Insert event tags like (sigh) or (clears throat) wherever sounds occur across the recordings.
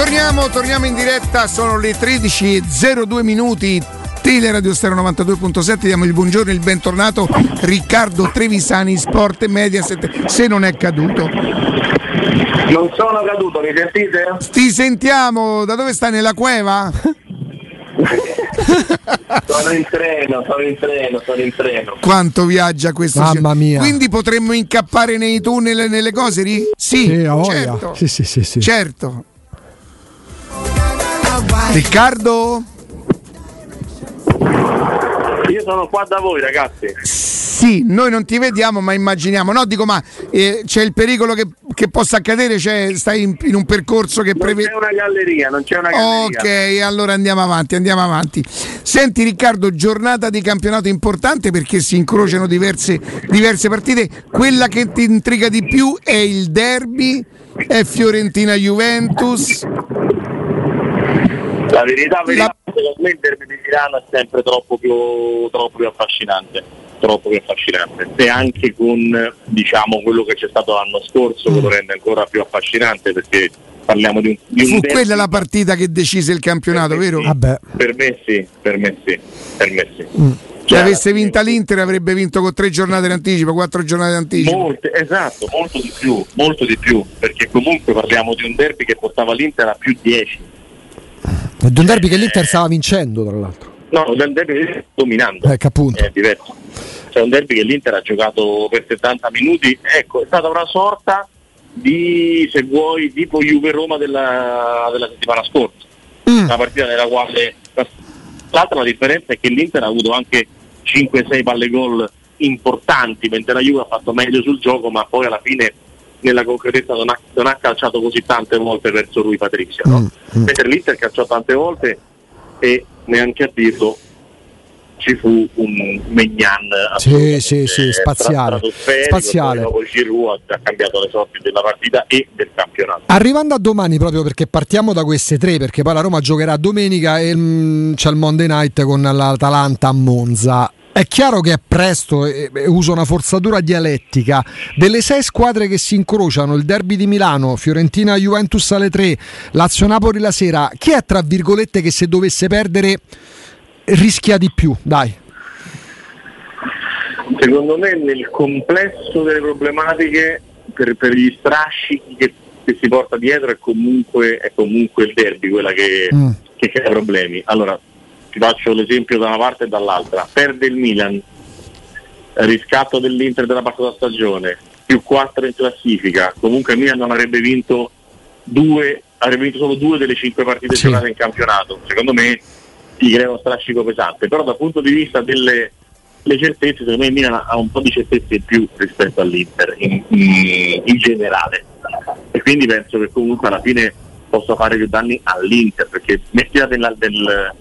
Torniamo, torniamo in diretta, sono le 13.02 minuti. Teleradio Stereo 92.7, diamo il buongiorno e il bentornato Riccardo Trevisani, Sport e Mediaset, se non è caduto. Non sono caduto, mi sentite? Ti sentiamo, da dove stai? Nella cueva? sono in treno, sono in treno, sono in treno. Quanto viaggia questo Mamma mia. Quindi potremmo incappare nei tunnel e nelle cose? Sì, Sì, certo. Sì, sì, sì, sì. Certo. Riccardo? Io sono qua da voi, ragazzi. Sì, noi non ti vediamo, ma immaginiamo. No, dico, ma eh, c'è il pericolo che, che possa accadere? Cioè, stai in, in un percorso che Non prevede. c'è una galleria, non c'è una galleria. Ok, allora andiamo avanti, andiamo avanti. Senti Riccardo, giornata di campionato importante perché si incrociano diverse, diverse partite. Quella che ti intriga di più è il derby, è Fiorentina-Juventus. La verità, verità La- secondo me il derby di Milano è sempre troppo più, troppo più affascinante. Troppo più affascinante. E anche con diciamo quello che c'è stato l'anno scorso che lo rende ancora più affascinante perché parliamo di un, di un Fu derby- quella la partita che decise il campionato, vero? Vabbè. Per me sì, per me sì, per me sì. Se Cioè, avesse vinta l'Inter avrebbe vinto con tre giornate di anticipo, quattro giornate di anticipo. Molte, esatto, molto di più, molto di più, perché comunque parliamo di un derby che portava l'Inter a più 10. È di un derby che l'Inter stava vincendo, tra l'altro. No, del derby che l'Inter sta dominando. Che appunto. È diverso. C'è un derby che l'Inter ha giocato per 70 minuti, ecco, è stata una sorta di, se vuoi, tipo Juve-Roma della, della settimana scorsa. Mm. Una partita nella quale... L'altra la differenza è che l'Inter ha avuto anche 5-6 palle gol importanti, mentre la Juve ha fatto meglio sul gioco, ma poi alla fine nella concretezza non ha, non ha calciato così tante volte verso lui Patrizia. No? Mm, mm. Mentre l'Inter calciò tante volte e neanche a dirlo ci fu un Megnan Sì, sì, sì, spaziale. Spaziale. dopo Giroud ha cambiato le sorti della partita e del campionato. Arrivando a domani, proprio perché partiamo da queste tre, perché poi la Roma giocherà domenica e mm, c'è il Monday night con l'Atalanta a Monza. È chiaro che è presto, e, e uso una forzatura dialettica. Delle sei squadre che si incrociano, il derby di Milano, Fiorentina Juventus alle tre, Lazio Napoli la sera, chi è tra virgolette che se dovesse perdere rischia di più? Dai. Secondo me nel complesso delle problematiche per, per gli strascichi che, che si porta dietro è comunque, è comunque il derby quella che, Mm. che crea problemi. Allora, ti faccio l'esempio da una parte e dall'altra. Perde il Milan, riscatto dell'Inter della passata stagione, più 4 in classifica, comunque il Milan non avrebbe vinto due, avrebbe vinto solo due delle cinque partite Sì. giocate in campionato. Secondo me ti crea uno strascico pesante, però dal punto di vista delle le certezze, secondo me il Milan ha un po' di certezze in più rispetto all'Inter in, in- in generale e quindi penso che comunque alla fine possa fare più danni all'Inter perché mettila nella- nel-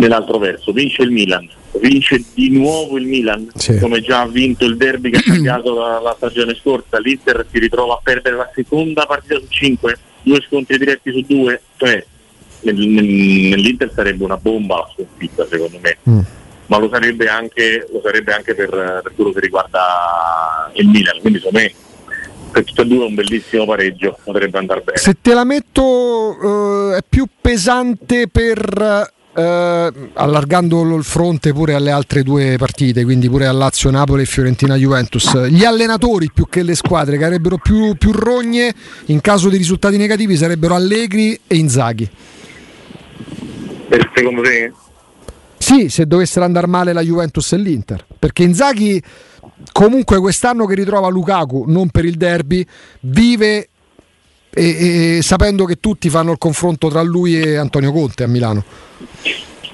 nell'altro verso, vince il Milan, vince di nuovo il Milan Sì. come già ha vinto il derby che ha (clears throat) cambiato la, la stagione scorsa, l'Inter si ritrova a perdere la seconda partita su cinque, due scontri diretti su due, cioè nel- nel- nell'Inter sarebbe una bomba la sconfitta secondo me Mm. ma lo sarebbe anche, lo sarebbe anche per, per quello che riguarda il Milan. Quindi secondo me per tutte e due un bellissimo pareggio, potrebbe andare bene. Se te la metto eh, è più pesante per eh, allargando il fronte pure alle altre due partite, quindi pure a Lazio, Napoli e Fiorentina Juventus. Gli allenatori più che le squadre che avrebbero più, più rogne in caso di risultati negativi sarebbero Allegri e Inzaghi. Secondo te? Sì, se dovessero andare male la Juventus e l'Inter, perché Inzaghi comunque quest'anno che ritrova Lukaku, non per il derby, vive e- e sapendo che tutti fanno il confronto tra lui e Antonio Conte a Milano.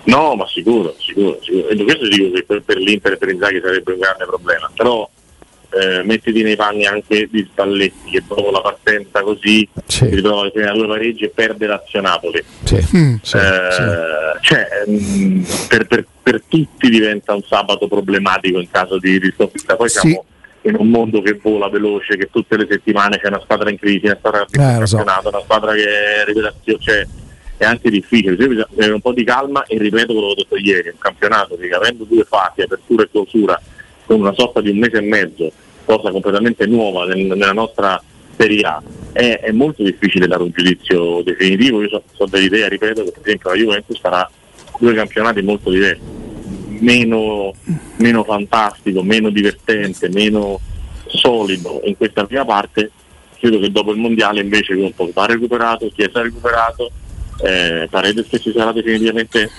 No, ma sicuro, sicuro, sicuro. E questo dico che per, per l'Inter e per Inzaghi sarebbe un grande problema. Però eh, mettiti nei panni anche di Spalletti che dopo la partenza così Sì. si ritrova alle prime due pareggi e perde Lazio Napoli. Sì, Mm. sì, Eh. Cioè, mm, per, per- per tutti diventa un sabato problematico in caso di, di sconfitta. Poi siamo in un mondo che vola veloce, che tutte le settimane c'è una squadra in crisi, una squadra che Eh, so. una squadra che è rivelazione, cioè è anche difficile, Quindi bisogna avere un po' di calma e ripeto quello che ho detto ieri, un campionato che avendo due fasi, apertura e clausura, con una sorta di un mese e mezzo, cosa completamente nuova nel- nella nostra Serie A è, è, molto difficile dare un giudizio definitivo, io sono so dell'idea, ripeto, che per esempio la Juventus farà due campionati molto diversi, meno, meno fantastico, meno divertente, meno solido in questa prima parte, credo che dopo il mondiale invece un po' va recuperato, Chiesa recuperato, eh, Paredes che si sarà definitivamente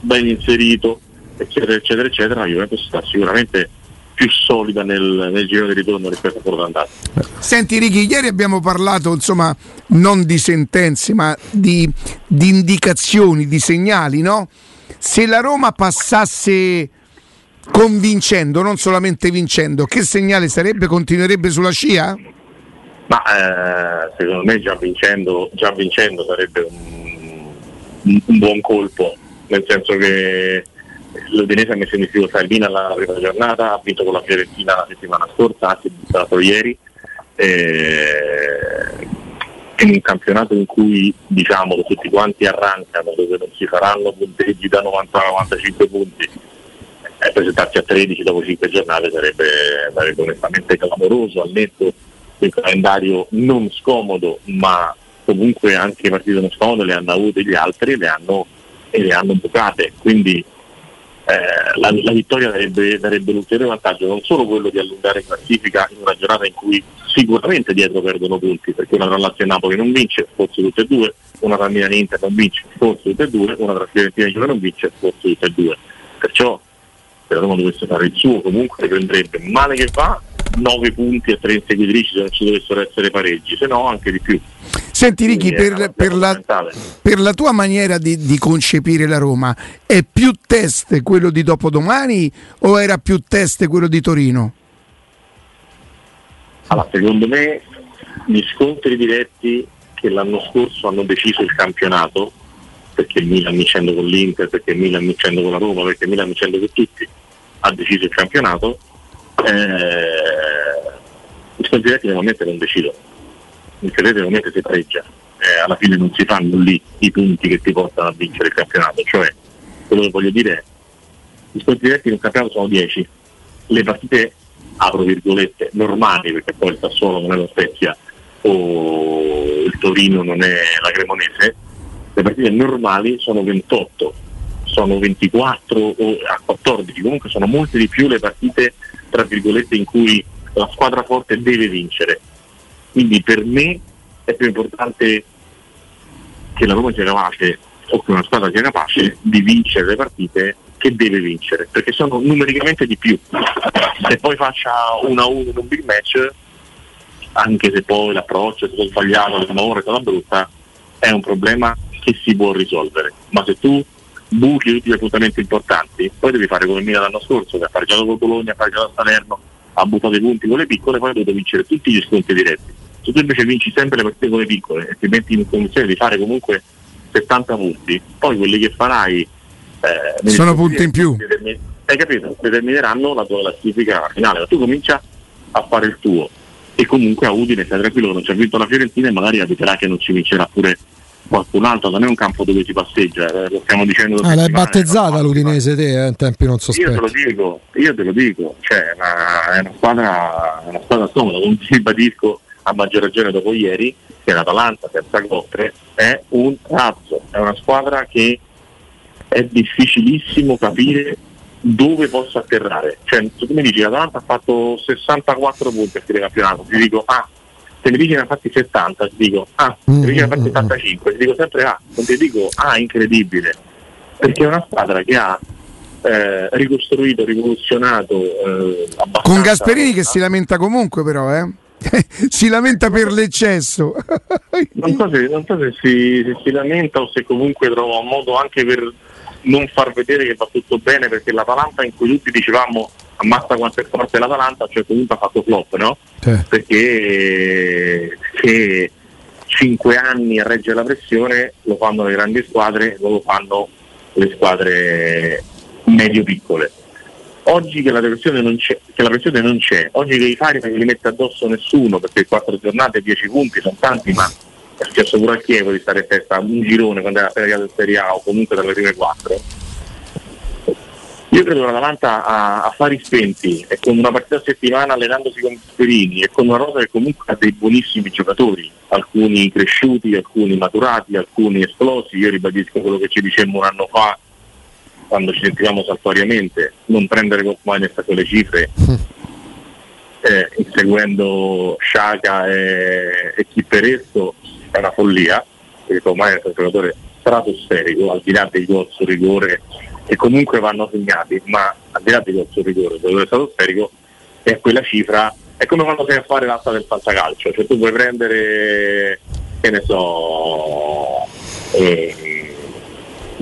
ben inserito, eccetera, eccetera, eccetera, la Juventus sta sicuramente più solida nel, nel, giro di ritorno rispetto a quello d'andata. Senti Ricky, ieri abbiamo parlato insomma non di sentenze ma di, di indicazioni, di segnali, no? Se la Roma passasse convincendo, non solamente vincendo, che segnale sarebbe? Continuerebbe sulla scia? Ma eh, secondo me già vincendo, già vincendo sarebbe un, un, buon colpo, nel senso che l'Udinese ha messo in difficoltà il Milan la prima giornata, ha vinto con la Fiorentina la settimana scorsa, ha vinto ieri. Eh, un campionato in cui diciamo tutti quanti arrancano, dove non si faranno punteggi da 90 a 95 punti, e presentarsi a 13 dopo 5 giornate sarebbe, sarebbe onestamente clamoroso al netto del calendario non scomodo, ma comunque anche partite non scomode le hanno avute gli altri le hanno, e le hanno bucate. Quindi eh, la, la, vittoria darebbe, darebbe un ulteriore vantaggio, non solo quello di allungare classifica in una giornata in cui sicuramente dietro perdono punti, perché una tra Lazio e Napoli non vince, forse tutte e due, una tra Milan e Inter non vince, forse tutte e due, una tra Fiorentina e Juve non vince, forse tutte e due. Perciò se la Roma dovesse fare il suo comunque prendrebbe male che va 9 punti a 3 inseguitrici se non ci dovessero essere pareggi, se no anche di più. Senti Ricky, per, per, la, per, la, tua maniera di, di, concepire la Roma, è più test quello di dopodomani o era più test quello di Torino? Allora, secondo me gli scontri diretti che l'anno scorso hanno deciso il campionato, perché il Milan vincendo con l'Inter, perché il Milan vincendo con la Roma, perché il Milan vincendo con tutti, ha deciso il campionato, eh, diretti normalmente non decidono il credete normalmente si pareggia. Eh, alla fine non si fanno lì i punti che ti portano a vincere il campionato. Cioè quello che voglio dire è gli scontri diretti un campionato sono 10 le partite apro virgolette normali perché poi il Sassuolo non è lo Spezia o il Torino non è la Cremonese le partite normali sono 28 sono 24 o a 14 comunque sono molte di più le partite tra virgolette in cui la squadra forte deve vincere quindi per me è più importante che la Roma sia capace o che una squadra sia capace di vincere le partite che deve vincere, perché sono numericamente di più. Se poi faccia 1-1 in un big match, anche se poi l'approccio è stato sbagliato, la ora è stata brutta, è un problema che si può risolvere. Ma se tu buchi tutti gli appuntamenti importanti, poi devi fare come Milan l'anno scorso, che ha pareggiato con Bologna, ha pareggiato a Salerno, ha buttato i punti con le piccole, poi devi vincere tutti gli sconti diretti se tu invece vinci sempre le partite con le piccole e ti metti in condizione di fare comunque 70 punti, poi quelli che farai eh, sono punti in più. Determin- hai capito? Determineranno la tua classifica finale, ma tu comincia a fare il tuo e comunque a Udine stai tranquillo che non ci ha vinto la Fiorentina e magari capiterà che non ci vincerà pure qualcun altro, non è un campo dove si passeggia, eh, lo stiamo dicendo. Ah, l'hai battezzata l'Udinese te eh, in tempi non sospetti. Io te lo dico, io te lo dico, cioè, una, è una squadra, una squadra scomoda, non ti ribadisco a maggior ragione dopo ieri, che l'Atalanta senza Gotre è un razzo, è una squadra che è difficilissimo capire dove possa atterrare. Cioè, tu mi dici l'Atalanta ha fatto 64 punti a fine campionato, ti dico ah, se mi dici ne ha fatti 70, ti dico ah, se mi dici ne ha fatti 75, ti dico sempre ah, non ti dico ah, incredibile, perché è una squadra che ha eh, ricostruito, rivoluzionato eh, Con Gasperini che si lamenta comunque però, eh? (laughs) si lamenta per l'eccesso. non so, se, non so se, si, se, si, lamenta o se comunque trova un modo anche per non far vedere che va tutto bene, perché l'Atalanta in cui tutti dicevamo ammazza quanto è forte l'Atalanta, certo punto ha fatto flop, no? Eh. Perché se 5 anni a reggere la pressione lo fanno le grandi squadre, non lo fanno le squadre medio-piccole oggi che la pressione non c'è, la pressione non c'è oggi che i fari non li mette addosso nessuno perché 4 giornate, 10 punti sono tanti, ma è successo pure al Chievo di stare in testa un girone quando era appena arrivato in Serie A o comunque dalle prime 4. Io credo che l'Atalanta a, a fari spenti e con una partita a settimana allenandosi con Perini e con una rosa che comunque ha dei buonissimi giocatori, alcuni cresciuti, alcuni maturati, alcuni esplosi. Io ribadisco quello che ci dicemmo un anno fa quando ci sentivamo saltuariamente, non prendere Goffminer a quelle cifre, (laughs) eh, inseguendo Sciaca e, e Chipperesto è una follia, perché Goffminer è un giocatore stratosferico, al di là dei gol su rigore che comunque vanno segnati, ma al di là di questo rigore, il giocatore stratosferico è quella cifra, è come quando sei a fare l'asta del fantacalcio, cioè tu puoi prendere, che ne so, eh,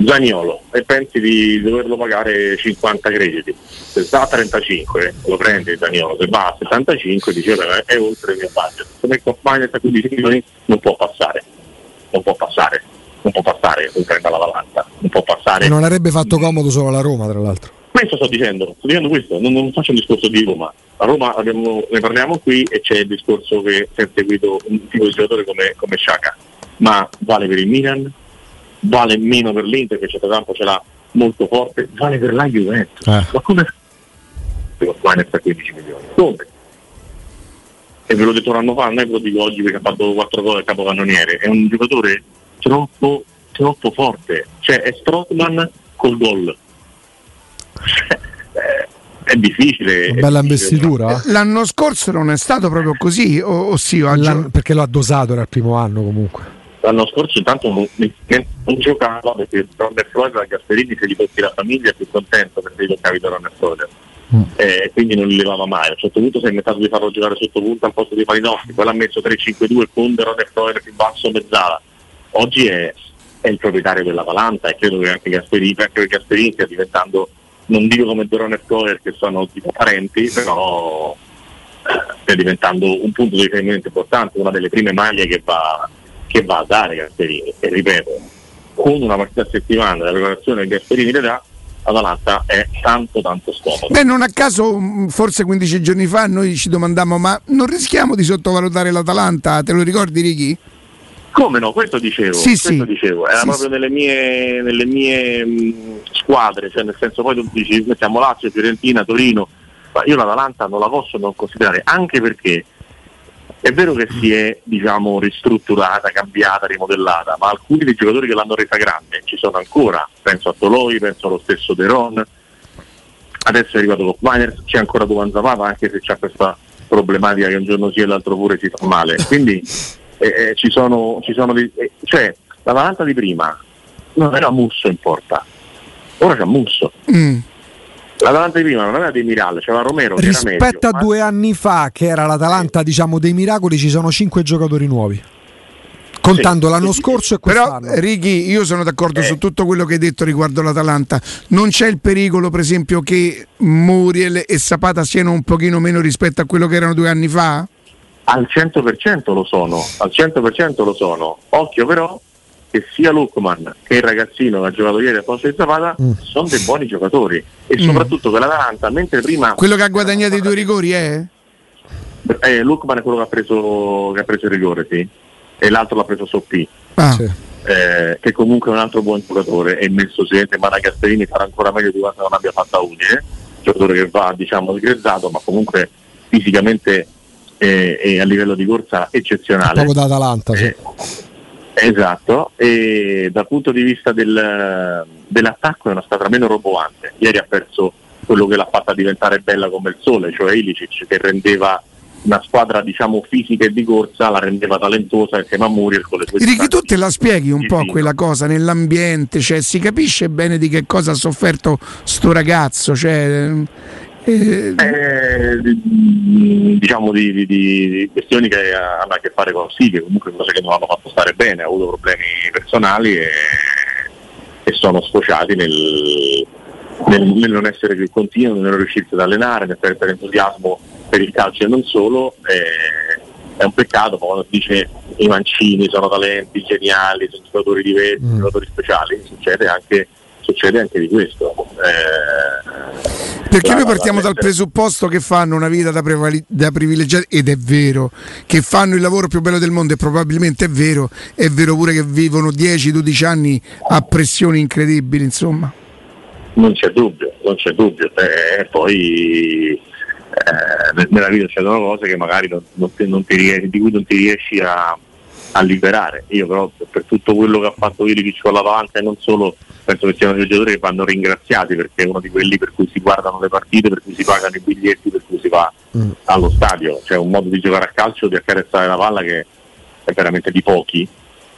Zaniolo e pensi di doverlo pagare 50 crediti. Se sta a 35 lo prendi Zaniolo, se va a 75 dice è oltre il mio budget. Se me compagna a 15 milioni non può passare, non può passare non può passare un trend alla Valanta, non può passare. Non avrebbe fatto comodo solo la Roma, tra l'altro. Questo sto dicendo, sto dicendo questo, non, non faccio un discorso di Roma. A Roma abbiamo, ne parliamo qui e c'è il discorso che si è seguito un tipo di giocatore come, come Sciaca, ma vale per il Milan, vale meno per l'Inter che centrocampo ce l'ha molto forte, vale per la Juventus. Eh. Ma come Guinness a 15 milioni? Come? E ve l'ho detto un anno fa, non è ve lo dico oggi perché ha fatto 4 gol al capocannoniere, è un giocatore troppo, troppo forte. Cioè è Strottman col gol. (laughs) Eh, è difficile. Una bella investitura. L'anno scorso non è stato proprio così, o, o sì? Oggi... Perché l'ha dosato, era il primo anno comunque. L'anno scorso intanto non, non giocava perché Ronner Floyd a Gasperini se gli tocchi la famiglia è più contento perché gli toccavi da Ronner Floyd. Mm. Eh, quindi non li levava mai. A un certo punto si è inventato di farlo giocare sotto punta al posto di Malinowski, poi l'ha messo 3-5-2 con Ronner Floyd più basso mezzala oggi è, è il proprietario dell'Atalanta e credo che anche Gasperini, anche Gasperini stia diventando, non dico come Dorone e Scoyer che sono tipo parenti, però eh, stia diventando un punto di riferimento importante, una delle prime maglie che va, che va a dare Gasperini. E ripeto, con una partita a settimana la preparazione che Gasperini le dà, Atalanta è tanto tanto scomodo. Beh, non a caso, mm, forse 15 giorni fa noi ci domandammo, ma non rischiamo di sottovalutare l'Atalanta? Te lo ricordi Ricky? Come no, questo dicevo, sì, questo sì. dicevo. era sì, proprio nelle mie, nelle mie mh, squadre, cioè nel senso poi tu dici mettiamo Lazio, Fiorentina, Torino, ma io l'Atalanta non la posso non considerare, anche perché è vero che si è diciamo, ristrutturata, cambiata, rimodellata, ma alcuni dei giocatori che l'hanno resa grande ci sono ancora, penso a Toloi, penso allo stesso Deron, adesso è arrivato Kopminer, c'è ancora Duvan Zapata anche se c'è questa problematica che un giorno sì e l'altro pure si fa male. Quindi eh, eh, ci sono, ci sono dei, eh, cioè la Valanta di prima non era Musso in porta, ora c'è Musso. Mm. L'Atalanta di prima non aveva dei miracoli, c'era Romero. Rispetto meglio, a ma... due anni fa, che era l'Atalanta diciamo, dei miracoli, ci sono cinque giocatori nuovi. Contando sì, l'anno sì, scorso e quest'anno. Però, Righi, io sono d'accordo eh. su tutto quello che hai detto riguardo l'Atalanta. Non c'è il pericolo, per esempio, che Muriel e Sapata siano un pochino meno rispetto a quello che erano due anni fa? Al 100% lo sono, al 100% lo sono. Occhio però che sia Lukman che il ragazzino che ha giocato ieri a posto di Zapata mm. sono dei buoni giocatori e mm. soprattutto che l'Atalanta, mentre prima... Quello che ha guadagnato i due rigori è? Eh, Lukman è quello che ha, preso, che ha preso il rigore, sì, e l'altro l'ha preso Soppi. Ah. Sì. Eh, che comunque è un altro buon giocatore e messo sicuramente Mara Castellini farà ancora meglio di quanto non abbia fatta Udine, giocatore che va diciamo sgrezzato ma comunque fisicamente e, e a livello di corsa eccezionale. Proprio da Atalanta, sì. Eh, esatto, e dal punto di vista del, dell'attacco è una squadra meno roboante. Ieri ha perso quello che l'ha fatta diventare bella come il sole, cioè Ilicic che rendeva una squadra diciamo fisica e di corsa la rendeva talentuosa insieme a Muriel con le sue Ricky tu te la spieghi un po' quella cosa nell'ambiente cioè si capisce bene di che cosa ha sofferto sto ragazzo cioè, eh, diciamo di, di, di, questioni che hanno a che fare con Silvio, comunque cose che non hanno fatto stare bene, ha avuto problemi personali e, e sono sfociati nel, nel, nel, non essere più continuo, nel non riuscirsi ad allenare, nel perdere entusiasmo per il calcio e non solo. E, è un peccato quando dice i mancini sono talenti geniali, sono giocatori diversi, mm. giocatori speciali, succede anche succede anche di questo. Eh, Perché noi partiamo dal presupposto che fanno una vita da, prevali- da, privilegiati ed è vero, che fanno il lavoro più bello del mondo e probabilmente è vero, è vero pure che vivono 10-12 anni a pressioni incredibili, insomma. Non c'è dubbio, non c'è dubbio. E eh, poi eh, nella vita c'è delle cose che magari non, non non ti riesci, di cui non ti riesci a, a, liberare. Io però per tutto quello che ha fatto Ilic con la Pavanza e non solo, penso che siano dei giocatori che vanno ringraziati perché è uno di quelli per cui si guardano le partite, per cui si pagano i biglietti, per cui si va mm. allo stadio. C'è un modo di giocare a calcio, di accarezzare la palla che è veramente di pochi.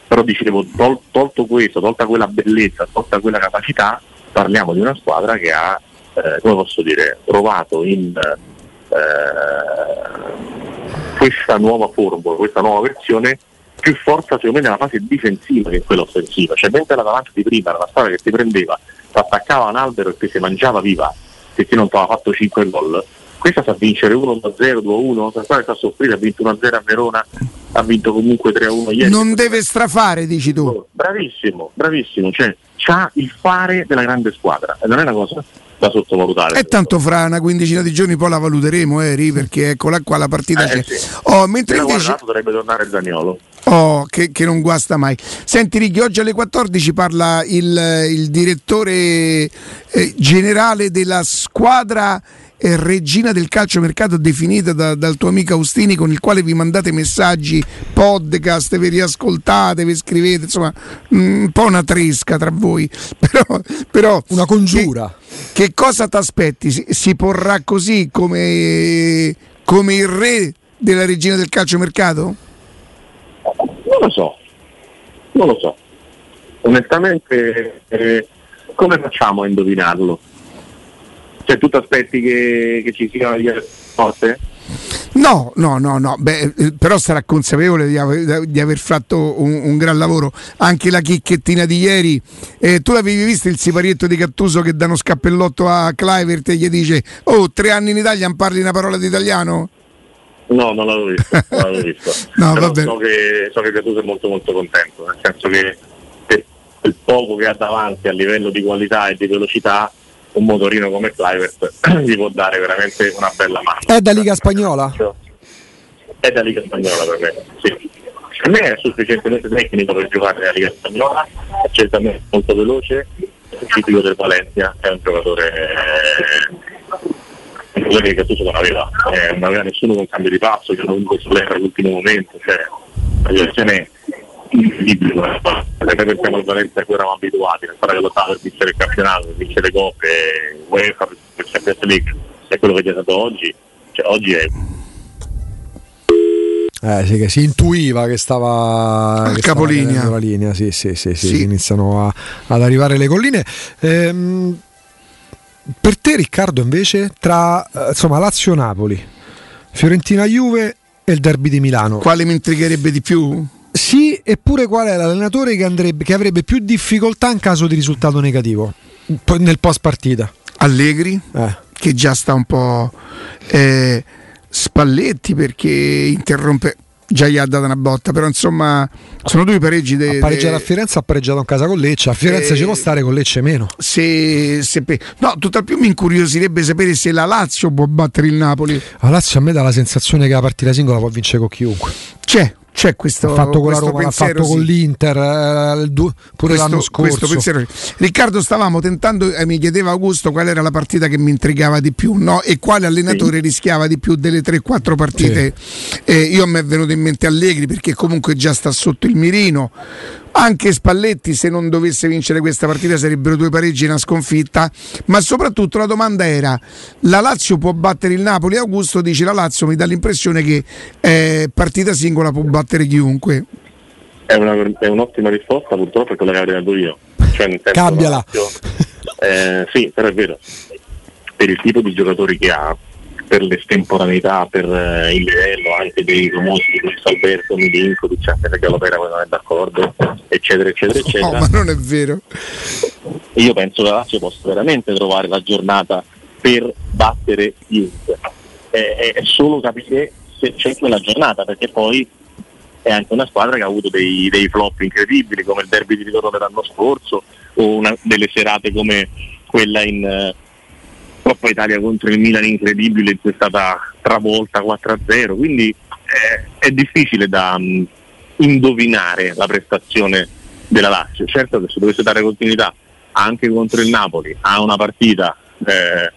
Però dicevo, tol- tolto questo, tolta quella bellezza, tolta quella capacità, parliamo di una squadra che ha, eh, come posso dire, provato in eh, questa nuova formula, questa nuova versione più forza secondo me nella fase difensiva che in quella offensiva, cioè mentre la davanti di prima era una squadra che ti prendeva, ti attaccava a un albero e ti si mangiava viva perché non ti aveva fatto 5 gol, questa sa vincere 1-0, 2-1, la squadra sta soffrendo, ha vinto 1-0 a Verona, ha vinto comunque 3-1 ieri. Non deve strafare, dici tu. Bravissimo, bravissimo, cioè ha il fare della grande squadra e non è una cosa da sottovalutare. E tanto fra una quindicina di giorni poi la valuteremo, Eri, perché eccola qua la partita eh, c'è. Sì. Oh, mentre invece... dovrebbe tornare Zaniolo. Oh, che, che, non guasta mai. Senti Righi, oggi alle 14 parla il, il direttore eh, generale della squadra eh, regina del calciomercato definita da, dal tuo amico Austini con il quale vi mandate messaggi, podcast, vi riascoltate, vi scrivete, insomma mm, un po' una tresca tra voi, (laughs) però, però una congiura. Che, che cosa ti aspetti? Si, si, porrà così come, come il re della regina del calciomercato? Non lo so, non lo so. Onestamente, eh, come facciamo a indovinarlo? Cioè tu ti aspetti che, che ci siano delle risposte? No, no, no, no. Beh, eh, però sarà consapevole di aver, di aver fatto un, un, gran lavoro. Anche la chicchettina di ieri, eh, tu l'avevi visto il siparietto di Cattuso che dà uno scappellotto a Clivert e gli dice: Oh, tre anni in Italia non parli una parola di italiano? No, non l'avevo visto. Non l'avevo visto. (laughs) no, Però so che, so che Gattuso è molto molto contento, nel senso che per il poco che ha davanti a livello di qualità e di velocità un motorino come Clivert (clears throat) gli può dare veramente una bella mano. È da Liga Spagnola? È da Liga Spagnola per me, sì. Per me è sufficientemente tecnico per giocare nella Liga Spagnola, è certamente molto veloce, il tipico del Valencia, è un giocatore eh, che Gattuso non aveva, eh, non aveva nessuno con cambio di passo, che non venuto sull'era all'ultimo momento, cioè la direzione incredibile noi pensiamo al Valencia a cui eravamo abituati a fare che lottava per vincere il campionato, per vincere le coppe, UEFA, per Champions League, è quello che è stato oggi, cioè, oggi è eh, sì, che si intuiva che stava al capolinea la linea, sì, sì, sì, sì, sì. iniziano a, ad arrivare le colline. Ehm, per te, Riccardo, invece, tra eh, insomma, Lazio-Napoli, Fiorentina-Juve e il derby di Milano, quale mi intrigherebbe di più? Sì, eppure qual è l'allenatore che, andrebbe, che avrebbe più difficoltà in caso di risultato negativo nel post partita? Allegri, eh. che già sta un po' eh, Spalletti perché interrompe già gli ha dato una botta, però insomma sono due pareggi. De, ha pareggiato a Firenze, ha pareggiato in casa con Lecce, a Firenze eh, ci può stare con Lecce meno. Se, se, no, tutt'al più mi incuriosirebbe sapere se la Lazio può battere il Napoli. La Lazio a me dà la sensazione che la partita singola può vincere con chiunque. C'è, c'è questo, ha fatto con la Roma, l'ha fatto sì. con l'Inter eh, du- pure questo, l'anno scorso. Riccardo, stavamo tentando, eh, mi chiedeva Augusto qual era la partita che mi intrigava di più no? e quale allenatore sì. rischiava di più delle 3-4 partite. Eh, io mi è venuto in mente Allegri perché comunque già sta sotto il mirino. Anche Spalletti, se non dovesse vincere questa partita, sarebbero due pareggi e una sconfitta. Ma soprattutto la domanda era: la Lazio può battere il Napoli? Augusto dice: La Lazio mi dà l'impressione che eh, partita singola può battere chiunque. È, una, è un'ottima risposta, purtroppo è quella che avrei dato io. Cioè, Cambiala. Lazio, eh, sì, però è vero. Per il tipo di giocatori che ha, per l'estemporaneità, per eh, il livello anche dei famosi di Luis Alberto, Milinkovic, anche perché l'opera non è d'accordo, eccetera, eccetera, eccetera. No, ma non è vero. Io penso che la Lazio possa veramente trovare la giornata per battere chiunque. È, è solo capire se c'è quella giornata, perché poi è anche una squadra che ha avuto dei, dei flop incredibili come il derby di ritorno dell'anno scorso o una, delle serate come quella in, Coppa Italia contro il Milan incredibile è stata travolta 4-0, quindi eh, è difficile da um, indovinare la prestazione della Lazio. Certo che se dovesse dare continuità anche contro il Napoli ha una partita eh,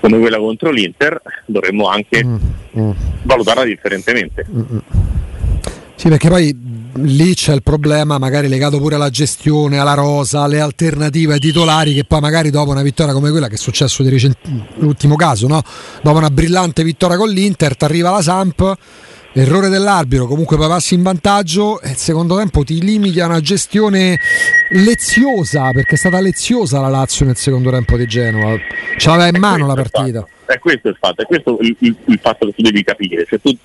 come quella contro l'Inter, dovremmo anche mm, mm. valutarla differentemente. Mm, mm. sì, perché poi lì c'è il problema magari legato pure alla gestione, alla rosa, alle alternative ai titolari che poi magari dopo una vittoria come quella che è successo di recent- l'ultimo caso, no? dopo una brillante vittoria con l'Inter, ti arriva la Samp, errore dell'arbitro, comunque poi passi in vantaggio e il secondo tempo ti limiti a una gestione leziosa, perché è stata leziosa la Lazio nel secondo tempo di Genova, ce l'aveva in mano la partita. È questo il fatto, è questo il, il, il fatto che tu devi capire. Se tu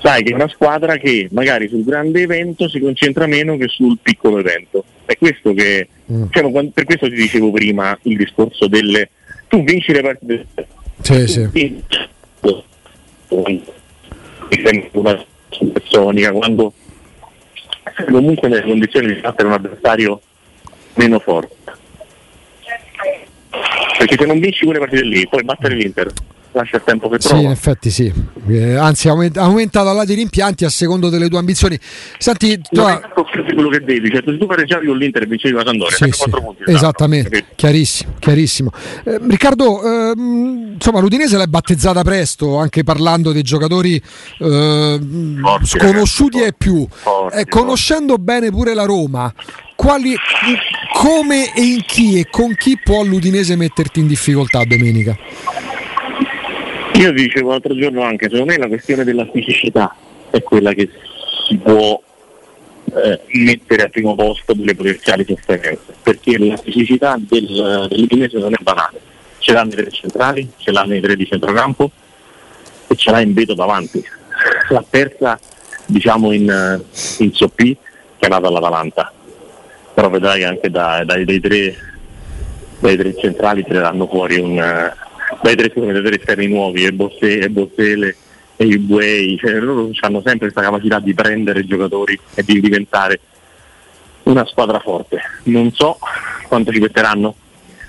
sai che è una squadra che magari sul grande evento si concentra meno che sul piccolo evento. È questo che, mm. diciamo, per questo ti dicevo prima il discorso delle... Tu vinci le partite. Sì, sì. Una supersonica quando comunque nelle condizioni di battere un avversario meno forte. Perché se non vinci quelle partite lì, puoi battere l'Inter lascia il tempo che trova. Sì, in effetti sì. Eh, anzi, ha aumentato la di rimpianti a secondo delle tue ambizioni. Senti, tu ha... quello che devi, cioè, se tu pareggiavi con l'Inter e vincevi la Sandoria, sì, sì. punti. Esattamente, esatto, chiarissimo, chiarissimo. Eh, Riccardo, ehm, insomma, l'Udinese l'hai battezzata presto, anche parlando dei giocatori eh, forti, sconosciuti ragazzi, e più. Forti, eh, conoscendo forti. bene pure la Roma, quali, come e in chi e con chi può l'Udinese metterti in difficoltà domenica? (laughs) Io dicevo l'altro giorno anche, secondo me la questione della fisicità è quella che si può eh, mettere al primo posto delle potenziali sofferenze, perché la fisicità del, dell'Udinese non è banale. Ce l'hanno i tre centrali, ce l'hanno i tre di centrocampo e ce l'ha in veto davanti. La terza, diciamo in, in Soppi, che è nata all'Atalanta. Però vedrai che anche da, dai, dai, tre, dai tre centrali tireranno fuori un dai tre commentatori esterni nuovi, e Bossele e i Buei, cioè, loro hanno sempre questa capacità di prendere giocatori e di diventare una squadra forte. Non so quanto ci metteranno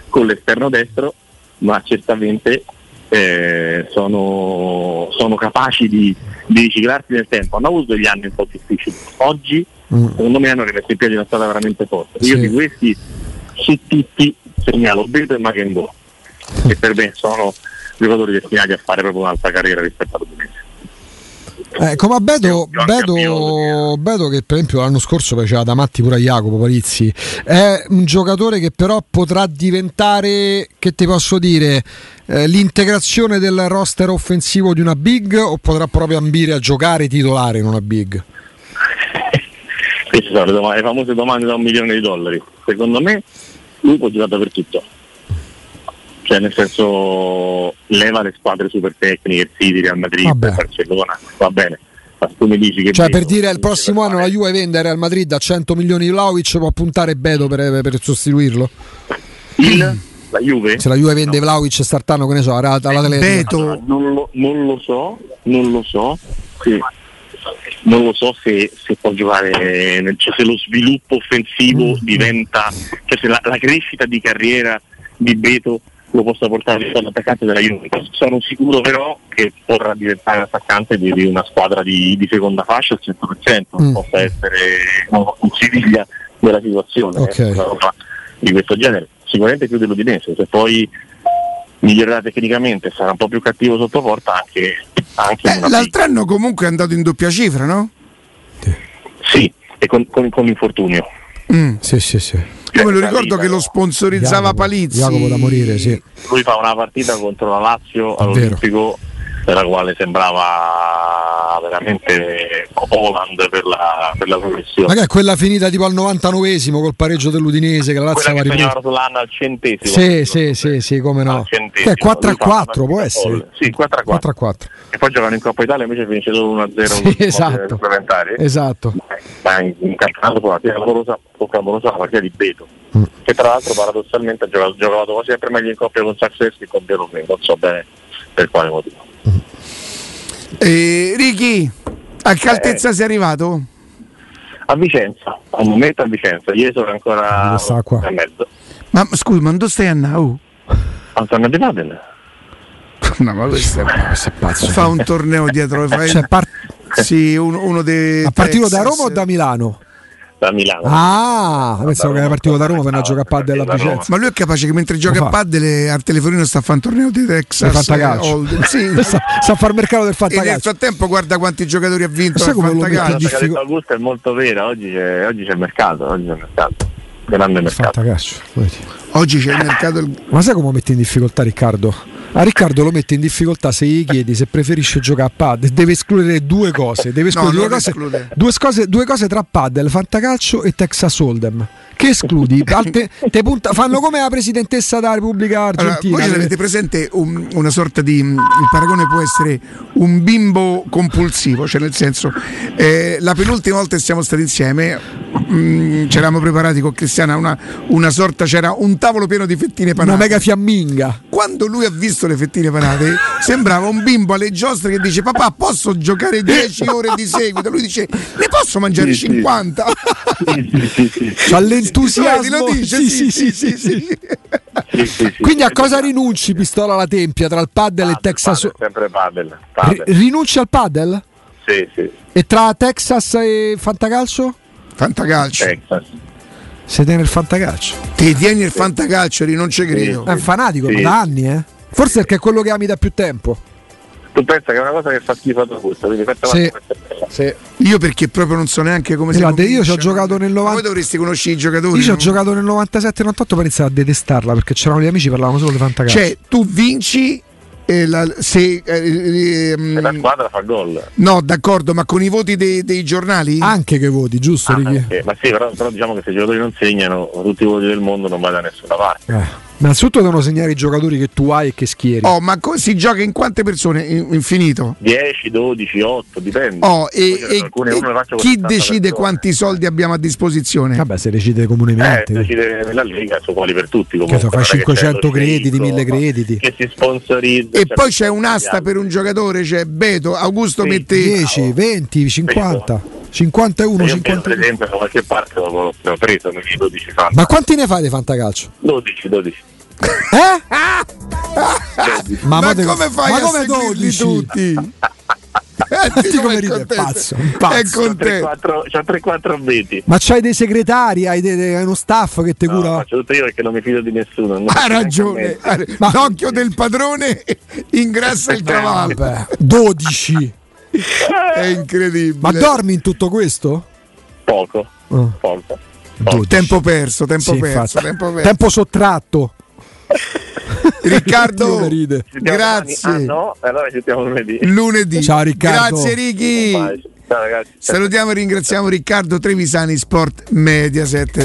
con l'esterno destro, ma certamente eh, sono, sono, capaci di, di, riciclarsi nel tempo. Hanno avuto degli anni un po' difficili. Oggi, mm. secondo me, hanno rimesso in piedi una strada veramente forte. Io di questi, su tutti, segnalo Beto e Magengo che per me sono giocatori destinati a fare proprio un'altra carriera rispetto ad Udinese. Eh, come a Beto, Beto, Beto, che per esempio l'anno scorso faceva da matti pure a Jacopo Palizzi, è un giocatore che però potrà diventare, che ti posso dire, eh, l'integrazione del roster offensivo di una big o potrà proprio ambire a giocare titolare in una big? (laughs) Queste sono le, domande, le famose domande da un milione di dollari. Secondo me lui può giocare dappertutto cioè nel senso leva le squadre super tecniche, il City, Real Madrid, Vabbè. Barcellona, va bene. Ma tu mi dici che cioè per dire il prossimo anno la Juve vende Real Madrid a 100 milioni di Vlaovic può puntare Beto per, per sostituirlo? Il? La Juve? Se la Juve vende no. Vlaovic Startano, che ne so, alla, alla Beto. Non lo, non lo so, non lo so. Sì non lo so se, se può giocare, cioè se lo sviluppo offensivo mm. diventa, cioè se la, la, crescita di carriera di Beto lo possa portare all'attaccante della Juventus. Sono sicuro però che potrà diventare attaccante di, di una squadra di, di, seconda fascia al 100%, mm. possa essere un civiglia della situazione okay. eh, di questo genere. Sicuramente più dell'Udinese, se poi migliorerà tecnicamente sarà un po' più cattivo sotto porta anche, anche eh, l'altro anno comunque è andato in doppia cifra, no? Sì, e con, con, con infortunio. Mm. Sì, sì, sì. Io me lo ricordo che lo sponsorizzava Jacopo, Palizzi. Jacopo da morire, sì. Lui fa una partita contro la Lazio all'Olimpico per la quale sembrava veramente Holland per la, per la progressione. Ma che è quella finita tipo al 99esimo col pareggio dell'Udinese che la Lazio aveva ripreso. sull'anno al centesimo. Sì, sì, sì, sì, come no. È 4 a 4, può essere. Sì, 4 a 4. 4 a 4. E poi giocano in Coppa Italia invece finisce solo 1 a 0 sì, esatto. Esatto. Ma in, in campionato poi la clamorosa, clamorosa la partita di Beto. Mm. Che tra l'altro paradossalmente ha giocato, giocato sempre meglio in coppia con Saxeschi che con Berlusconi, non so bene per quale motivo. Eh, Ricky, a che altezza eh, sei arrivato? A Vicenza, al momento a Vicenza, ieri sono ancora a mezzo. Ma scusa, ma dove stai a Nau? A San di Padel. (laughs) No, ma questo è, questo è pazzo. Fa un torneo dietro. Fai... Cioè, part... sì, uno, uno dei. A partito da Roma o da Milano? Da Milano. Ah, pensavo che era partito da Roma per andare a giocare a padel a. Vicenza. Ma lui è capace che mentre gioca a fa. paddle al telefonino sta a fare un torneo di Texas. Fantacalcio. Hold'em. (laughs) Sì. Sa, sa far mercato del E nel fantacalcio. frattempo guarda quanti giocatori ha vinto Sai come lo mette in La fantacalcio. cosa che ha detto difficoltà? Augusto è molto vera, oggi c'è, oggi c'è mercato, oggi c'è mercato. Grande mercato. Fantacalcio. Oggi c'è il mercato del- Ma sai come lo mette in difficoltà Riccardo? A Riccardo lo mette in difficoltà se gli chiedi se preferisce giocare a padel, deve escludere due cose, deve escludere No, due, cose due, cose, due cose tra padel, fantacalcio e Texas Hold'em. Che escludi? (laughs) Al te- punta- fanno come la presidentessa della Repubblica Allora, Argentina. voi ce l'avete presente un- una sorta di il paragone può essere un bimbo compulsivo, cioè nel senso eh, la penultima volta che siamo stati insieme mm, ci eravamo preparati con Cristiana una, una sorta c'era un tavolo pieno di fettine una panate. mega fiamminga. Quando lui ha visto le fettine panate sembrava un bimbo alle giostre che dice papà posso giocare 10 ore di seguito? Lui dice ne posso mangiare Sì, sì. 50? Sì, sì, sì, sì. C'ha l'entusiasmo. Lo dice? Sì, sì, sì, sì, sì. Sì, sì, sì. Quindi a cosa rinunci pistola alla tempia tra il padel e il Texas? sempre padel. rinunci al padel? Sì, sì. E tra Texas e Fantacalcio? Fantacalcio. Texas. Siete nel Fantacalcio. Ti tieni il fantacalcio, io non ci credo. È un fanatico, Sì. da anni, eh? Forse perché è quello che ami da più tempo. Tu pensa che è una cosa che fa schifo a Augusto, quindi questa Sì. Sì. Io perché proprio non so neanche come si Guardate, io ci ho giocato nel Ma 90 Voi dovresti conoscere i giocatori. Io ci ho giocato nel 97-98 per iniziare a detestarla perché c'erano gli amici parlavano solo di Fantacalcio. Cioè, tu vinci e la- se, eh, ehm, E la squadra fa gol. No, d'accordo, ma con i voti dei, dei giornali? Anche che voti, giusto? Ah. Ma sì, però, però diciamo che se i giocatori non segnano, tutti i voti del mondo non va da nessuna parte. Eh. Ma innanzitutto devono segnare i giocatori che tu hai e che schieri. Oh, ma co- si gioca in quante persone? In- Infinito. 10, 12, 8, dipende. Oh, e, e- con chi 60 decide persone. quanti soldi abbiamo a disposizione? Vabbè, se decide Eh, comunemente. decide nella Lega, sono uguali per tutti. Che Comunque, so, c'è 500 lo crediti, sceicco, 1000 crediti. Che si sponsorizza. E cioè, poi c'è un'asta per un giocatore, c'è Beto, Augusto Sì, mette 10, 20, 50, 51, altri. Io per 52. esempio da qualche parte l'ho, l'ho preso nei 12 fan. Ma quanti ne fai di Fantacalcio? 12, 12. Eh? Ma, mo te- come fai ma a come seguirli 12? tutti? (laughs) Eh, come ride, pazzo, pazzo. È C'ho contento. 3-4 veti. Ma c'hai dei segretari, hai, dei- hai uno staff che ti No, cura. faccio tutto io perché non mi fido di nessuno. Ha ragione, Ma- l'occhio del padrone ingrassa il (laughs) cavallo. Vabbè, 12. È incredibile. Ma dormi in tutto questo? Poco, Oh. poco. 12. Tempo perso, tempo Sì, perso, tempo perso. Tempo sottratto. (laughs) Riccardo, (laughs) grazie. Ah no? Allora ci sentiamo lunedì. Lunedì. Ciao, Riccardo. Grazie Ricky. Ciao ragazzi. Salutiamo e ringraziamo Riccardo Trevisani, Sport Mediaset.